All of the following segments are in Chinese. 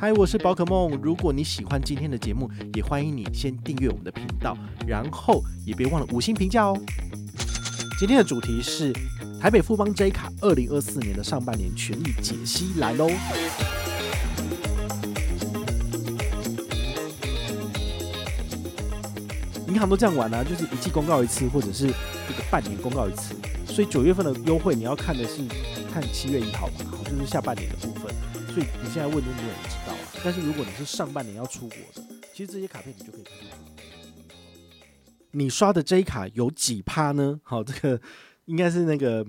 嗨，我是宝可梦。如果你喜欢今天的节目，也欢迎你先订阅我们的频道，然后也别忘了五星评价哦。今天的主题是台北富邦 J 卡二零二四年的上半年权益解析来喽。银行都这样玩啊，就是一季公告一次，或者是这个半年公告一次。所以九月份的优惠，你要看的是看七月一号吧，好，就是下半年的部分。所以你现在问都没有人知道啊。但是如果你是上半年要出国的，其实这些卡片你就可以看。你刷的 J 卡有几趴呢？好，这个应该是那个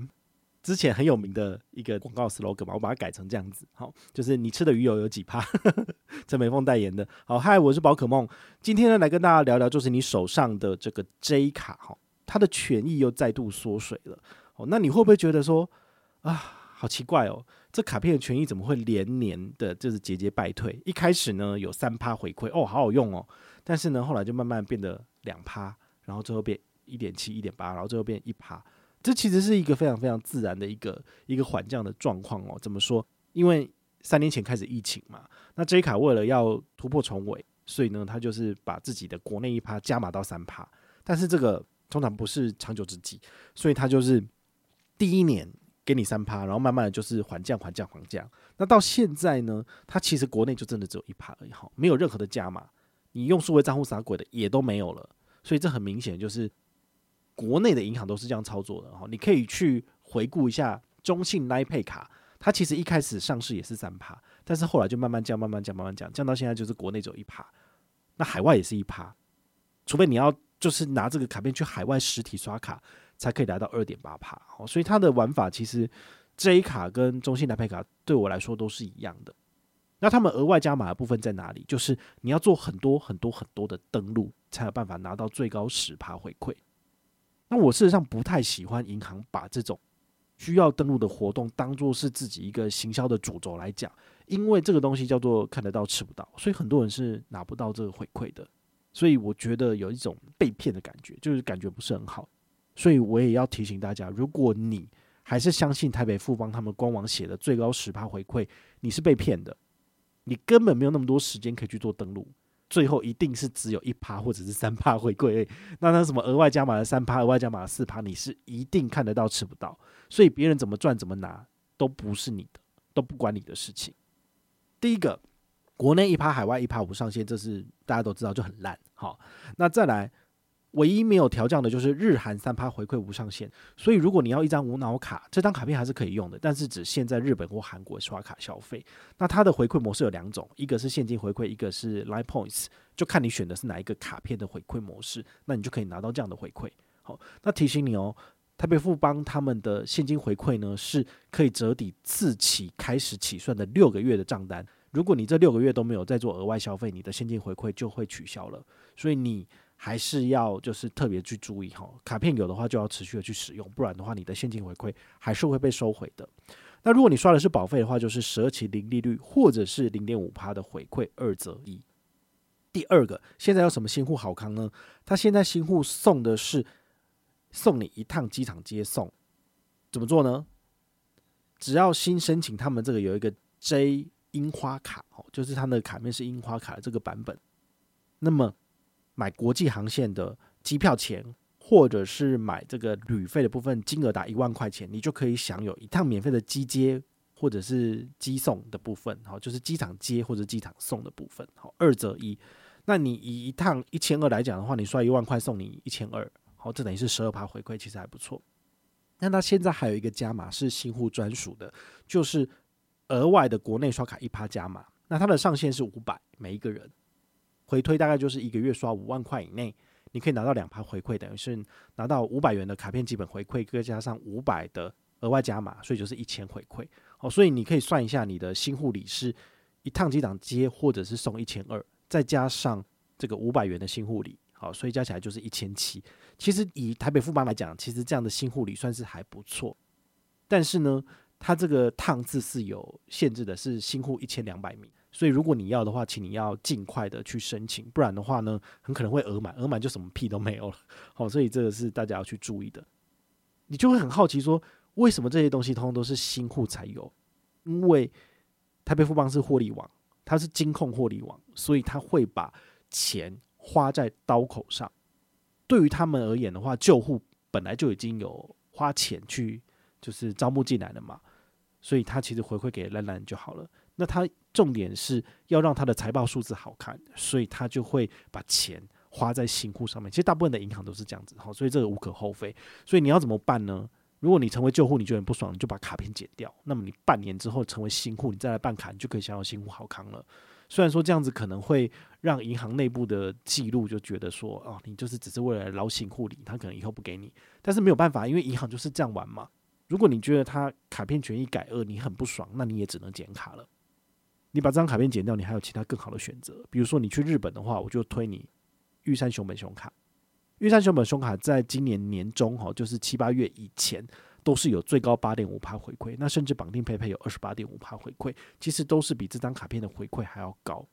之前很有名的一个广告 slogan 吧，我把它改成这样子。好，就是你吃的鱼油有几趴？陈美凤代言的。好，嗨，我是宝可梦。今天呢，来跟大家聊聊，就是你手上的这个 J 卡，哈，它的权益又再度缩水了。哦，那你会不会觉得说啊，好奇怪哦？这卡片的权益怎么会连年的，就是节节败退？一开始呢有三趴回馈哦，好好用哦，但是呢后来就慢慢变得两趴，然后最后变一点七、一点八，然后最后变一趴。这其实是一个非常非常自然的一个一个缓降的状况哦。怎么说？因为三年前开始疫情嘛，那 J 卡为了要突破重围，所以呢他就是把自己的国内一趴加码到三趴，但是这个通常不是长久之计，所以他就是第一年。给你三趴，然后慢慢的就是缓降、缓降、缓降。那到现在呢，它其实国内就真的只有一趴而已，哈，没有任何的加码。你用数位账户撒鬼的也都没有了，所以这很明显就是国内的银行都是这样操作的，哈。你可以去回顾一下中信 Nip 卡，它其实一开始上市也是三趴，但是后来就慢慢降、慢慢降、慢慢降，降到现在就是国内只有一趴，那海外也是一趴，除非你要就是拿这个卡片去海外实体刷卡。才可以来到二点八趴，哦，所以它的玩法其实 J 卡跟中信搭配卡对我来说都是一样的。那他们额外加码的部分在哪里？就是你要做很多很多很多的登录，才有办法拿到最高十趴回馈。那我事实上不太喜欢银行把这种需要登录的活动当做是自己一个行销的主轴来讲，因为这个东西叫做看得到吃不到，所以很多人是拿不到这个回馈的。所以我觉得有一种被骗的感觉，就是感觉不是很好。所以我也要提醒大家，如果你还是相信台北富邦他们官网写的最高十趴回馈，你是被骗的，你根本没有那么多时间可以去做登录，最后一定是只有一趴或者是三趴回馈。那那什么额外加码的三趴，额外加码的四趴，你是一定看得到吃不到。所以别人怎么赚怎么拿都不是你的，都不关你的事情。第一个，国内一趴，海外一趴无上限，这是大家都知道就很烂。好，那再来。唯一没有调降的就是日韩三趴回馈无上限，所以如果你要一张无脑卡，这张卡片还是可以用的，但是只限在日本或韩国刷卡消费。那它的回馈模式有两种，一个是现金回馈，一个是 Line Points，就看你选的是哪一个卡片的回馈模式，那你就可以拿到这样的回馈。好，那提醒你哦，台北富邦他们的现金回馈呢是可以折抵次期开始起算的六个月的账单，如果你这六个月都没有再做额外消费，你的现金回馈就会取消了，所以你。还是要就是特别去注意哈，卡片有的话就要持续的去使用，不然的话你的现金回馈还是会被收回的。那如果你刷的是保费的话，就是十二期零利率或者是零点五趴的回馈，二择一。第二个，现在有什么新户好康呢？他现在新户送的是送你一趟机场接送，怎么做呢？只要新申请他们这个有一个 J 樱花卡哦，就是他的卡面是樱花卡的这个版本，那么。买国际航线的机票钱，或者是买这个旅费的部分，金额达一万块钱，你就可以享有一趟免费的机接或者是机送的部分，好，就是机场接或者机场送的部分，好，二择一。那你以一趟一千二来讲的话，你刷一万块送你一千二，好，这等于是十二趴回馈，其实还不错。那它现在还有一个加码是新户专属的，就是额外的国内刷卡一趴加码，那它的上限是五百每一个人。回推大概就是一个月刷五万块以内，你可以拿到两趴回馈，等于是拿到五百元的卡片基本回馈，再加上五百的额外加码，所以就是一千回馈。哦，所以你可以算一下你的新护理是一趟机场接，或者是送一千二，再加上这个五百元的新护理，好，所以加起来就是一千七。其实以台北富邦来讲，其实这样的新护理算是还不错，但是呢，它这个趟次是有限制的，是新护一千两百名。所以如果你要的话，请你要尽快的去申请，不然的话呢，很可能会额满，额满就什么屁都没有了。好，所以这个是大家要去注意的。你就会很好奇说，为什么这些东西通通都是新户才有？因为台北富邦是获利王，它是金控获利王，所以他会把钱花在刀口上。对于他们而言的话，旧户本来就已经有花钱去就是招募进来了嘛，所以他其实回馈给兰兰就好了。那他重点是要让他的财报数字好看，所以他就会把钱花在新户上面。其实大部分的银行都是这样子，好，所以这个无可厚非。所以你要怎么办呢？如果你成为旧户，你觉得很不爽，你就把卡片剪掉。那么你半年之后成为新户，你再来办卡，你就可以享有新户好康了。虽然说这样子可能会让银行内部的记录就觉得说，哦，你就是只是为了捞新护理，他可能以后不给你。但是没有办法，因为银行就是这样玩嘛。如果你觉得他卡片权益改恶，你很不爽，那你也只能剪卡了。你把这张卡片剪掉，你还有其他更好的选择。比如说你去日本的话，我就推你玉山熊本熊卡。玉山熊本熊卡在今年年中哈，就是七八月以前。都是有最高八点五趴回馈，那甚至绑定佩佩有二十八点五趴回馈，其实都是比这张卡片的回馈还要高。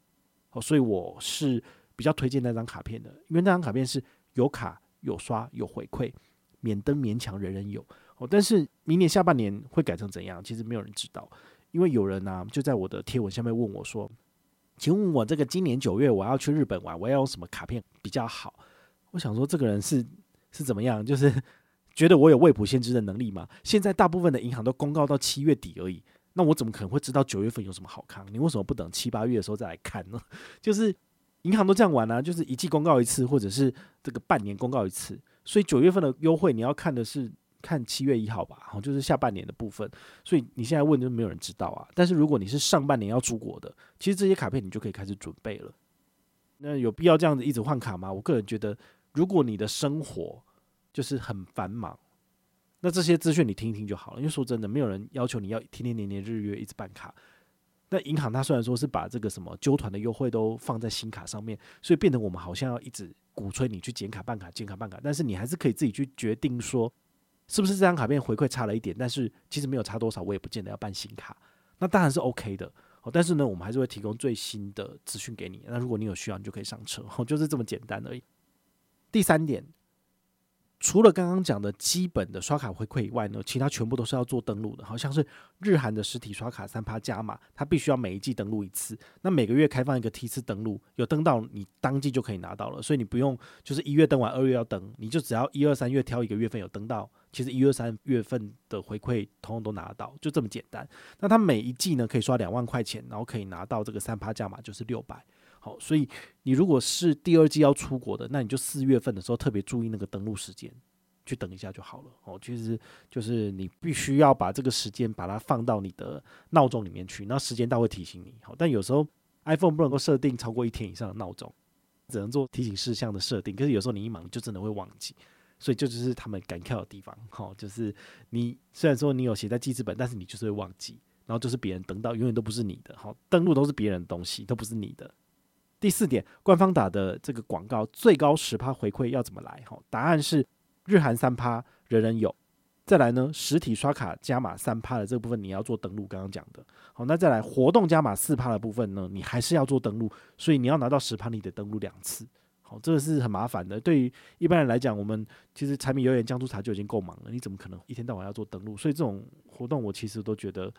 哦，所以我是比较推荐那张卡片的，因为那张卡片是有卡有刷有回馈，免登勉强人人有。哦，但是明年下半年会改成怎样？其实没有人知道，因为有人呢、就在我的贴文下面问我说：“请问我这个今年九月我要去日本玩，我要用什么卡片比较好？”我想说这个人是是怎么样？就是。觉得我有未卜先知的能力吗？现在大部分的银行都公告到七月底而已，那我怎么可能会知道九月份有什么好康？你为什么不等七八月的时候再来看呢？就是银行都这样玩啊，就是一季公告一次，或者是这个半年公告一次。所以九月份的优惠你要看的是看七月一号吧，好，就是下半年的部分。所以你现在问就没有人知道啊。但是如果你是上半年要出国的，其实这些卡片你就可以开始准备了。那有必要这样子一直换卡吗？我个人觉得，如果你的生活就是很繁忙，那这些资讯你听一听就好了。因为说真的，没有人要求你要天天年年日月一直办卡。那银行它虽然说是把这个什么揪团的优惠都放在新卡上面，所以变得我们好像要一直鼓吹你去剪卡办卡、剪卡办卡。但是你还是可以自己去决定说，是不是这张卡片回馈差了一点，但是其实没有差多少，我也不见得要办新卡。那当然是 OK 的。哦，但是呢，我们还是会提供最新的资讯给你。那如果你有需要，你就可以上车。哦，就是这么简单而已。第三点。除了刚刚讲的基本的刷卡回馈以外呢，其他全部都是要做登录的。好像是日韩的实体刷卡三趴加码，它必须要每一季登录一次。那每个月开放一个梯次登录，有登到你当季就可以拿到了，所以你不用就是一月登完二月要登，你就只要一二三月挑一个月份有登到，其实一二三月份的回馈统统都拿得到，就这么简单。那它每一季呢可以刷两万块钱，然后可以拿到这个三趴价码就是六百。好，所以你如果是第二季要出国的，那你就四月份的时候特别注意那个登录时间，去等一下就好了。哦，其实就是你必须要把这个时间把它放到你的闹钟里面去，那时间到会提醒你。好，但有时候 iPhone 不能够设定超过一天以上的闹钟，只能做提醒事项的设定。可是有时候你一忙就真的会忘记，所以这就是他们敢跳的地方。好，就是你虽然说你有写在记事本，但是你就是会忘记，然后就是别人登到永远都不是你的。好，登录都是别人的东西，都不是你的。第四点，官方打的这个广告最高十趴回馈要怎么来？哈，答案是日韩三趴，人人有。再来呢，实体刷卡加码三趴的这部分你要做登录，刚刚讲的。好，那再来活动加码四趴的部分呢，你还是要做登录，所以你要拿到十趴，你得登录两次。好，这个是很麻烦的。对于一般人来讲，我们其实柴米油盐酱醋茶就已经够忙了，你怎么可能一天到晚要做登录？所以这种活动我其实都觉得。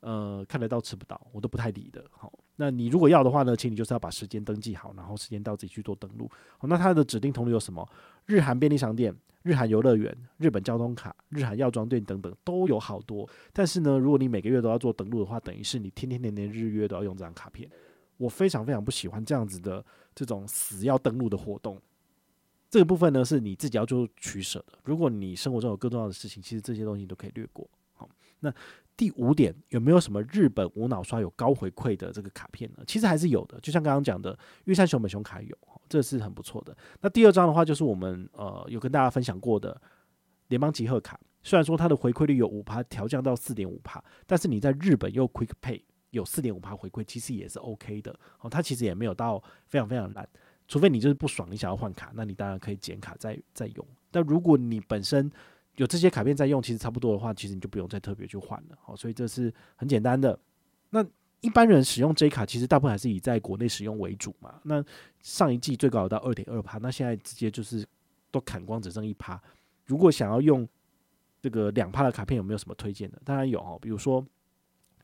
呃，看得到吃不到，我都不太理的。好，那你如果要的话呢，请你就是要把时间登记好，然后时间到自己去做登录。好，那它的指定通路有什么？日韩便利商店、日韩游乐园、日本交通卡、日韩药妆店等等都有好多。但是呢，如果你每个月都要做登录的话，等于是你天天年年日月都要用这张卡片。我非常非常不喜欢这样子的这种死要登录的活动。这个部分呢，是你自己要做取舍的。如果你生活中有更重要的事情，其实这些东西都可以略过。好，那。第五点，有没有什么日本无脑刷有高回馈的这个卡片呢？其实还是有的，就像刚刚讲的玉山熊本熊卡有，这是很不错的。那第二张的话，就是我们呃有跟大家分享过的联邦集贺卡，虽然说它的回馈率有五趴调降到四点五趴，但是你在日本用 Quick Pay 有四点五趴回馈，其实也是 OK 的哦。它其实也没有到非常非常烂，除非你就是不爽，你想要换卡，那你当然可以剪卡再再用。但如果你本身有这些卡片在用，其实差不多的话，其实你就不用再特别去换了。好，所以这是很简单的。那一般人使用 J 卡，其实大部分还是以在国内使用为主嘛。那上一季最高有到二点二趴，那现在直接就是都砍光，只剩一趴。如果想要用这个两趴的卡片，有没有什么推荐的？当然有哦，比如说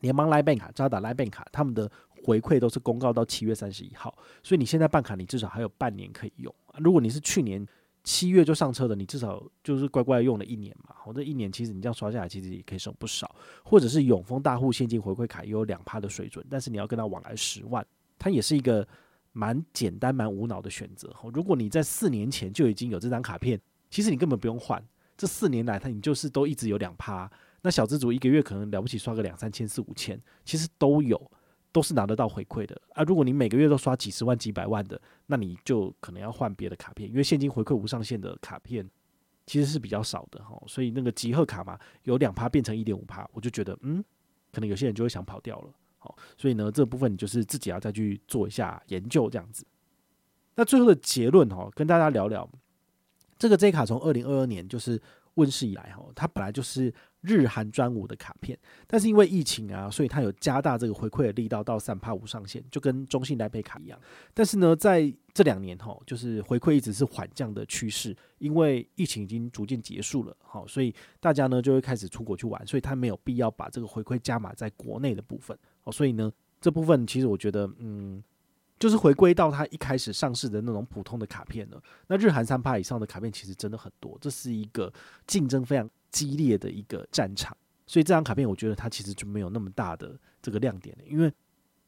联邦 LINE Bank 卡、渣打 LINE Bank 卡，他们的回馈都是公告到七月三十一号，所以你现在办卡，你至少还有半年可以用。如果你是去年七月就上车的，你至少就是乖乖用了一年嘛。我，这一年其实你这样刷下来，其实也可以省不少。或者是永丰大户现金回馈卡也有两趴的水准，但是你要跟他往来十万，它也是一个蛮简单、蛮无脑的选择。如果你在四年前就已经有这张卡片，其实你根本不用换。这四年来，它你就是都一直有两趴。那小资族一个月可能了不起刷个两三千、四五千，其实都有。都是拿得到回馈的啊！如果你每个月都刷几十万、几百万的，那你就可能要换别的卡片，因为现金回馈无上限的卡片其实是比较少的哈。所以那个集贺卡嘛，有两趴变成一点五趴，我就觉得嗯，可能有些人就会想跑掉了。好，所以呢，这部分你就是自己要再去做一下研究这样子。那最后的结论哈，跟大家聊聊这个 J 卡从二零二二年就是问世以来哈，它本来就是。日韩专五的卡片，但是因为疫情啊，所以它有加大这个回馈的力道到三趴无上限，就跟中信来配卡一样。但是呢，在这两年哈，就是回馈一直是缓降的趋势，因为疫情已经逐渐结束了，好，所以大家呢就会开始出国去玩，所以它没有必要把这个回馈加码在国内的部分。好，所以呢，这部分其实我觉得，嗯，就是回归到它一开始上市的那种普通的卡片了。那日韩三趴以上的卡片其实真的很多，这是一个竞争非常。激烈的一个战场，所以这张卡片我觉得它其实就没有那么大的这个亮点了。因为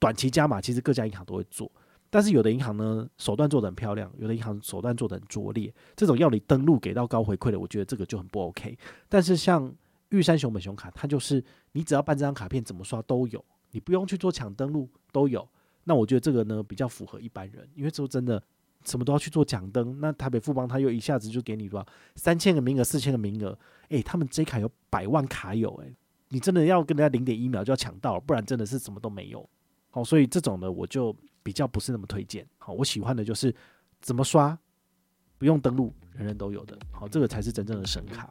短期加码其实各家银行都会做，但是有的银行呢手段做得很漂亮，有的银行手段做得很拙劣。这种要你登录给到高回馈的，我觉得这个就很不 OK。但是像玉山熊本熊卡，它就是你只要办这张卡片怎么刷都有，你不用去做抢登录都有。那我觉得这个呢比较符合一般人，因为说真的。什么都要去做奖灯，那台北富邦他又一下子就给你多少三千个名额、四千个名额，诶、他们 J 卡有百万卡友，诶，你真的要跟人家零点一秒就要抢到，不然真的是什么都没有。好，所以这种呢，我就比较不是那么推荐。好，我喜欢的就是怎么刷不用登录，人人都有的，好，这个才是真正的神卡。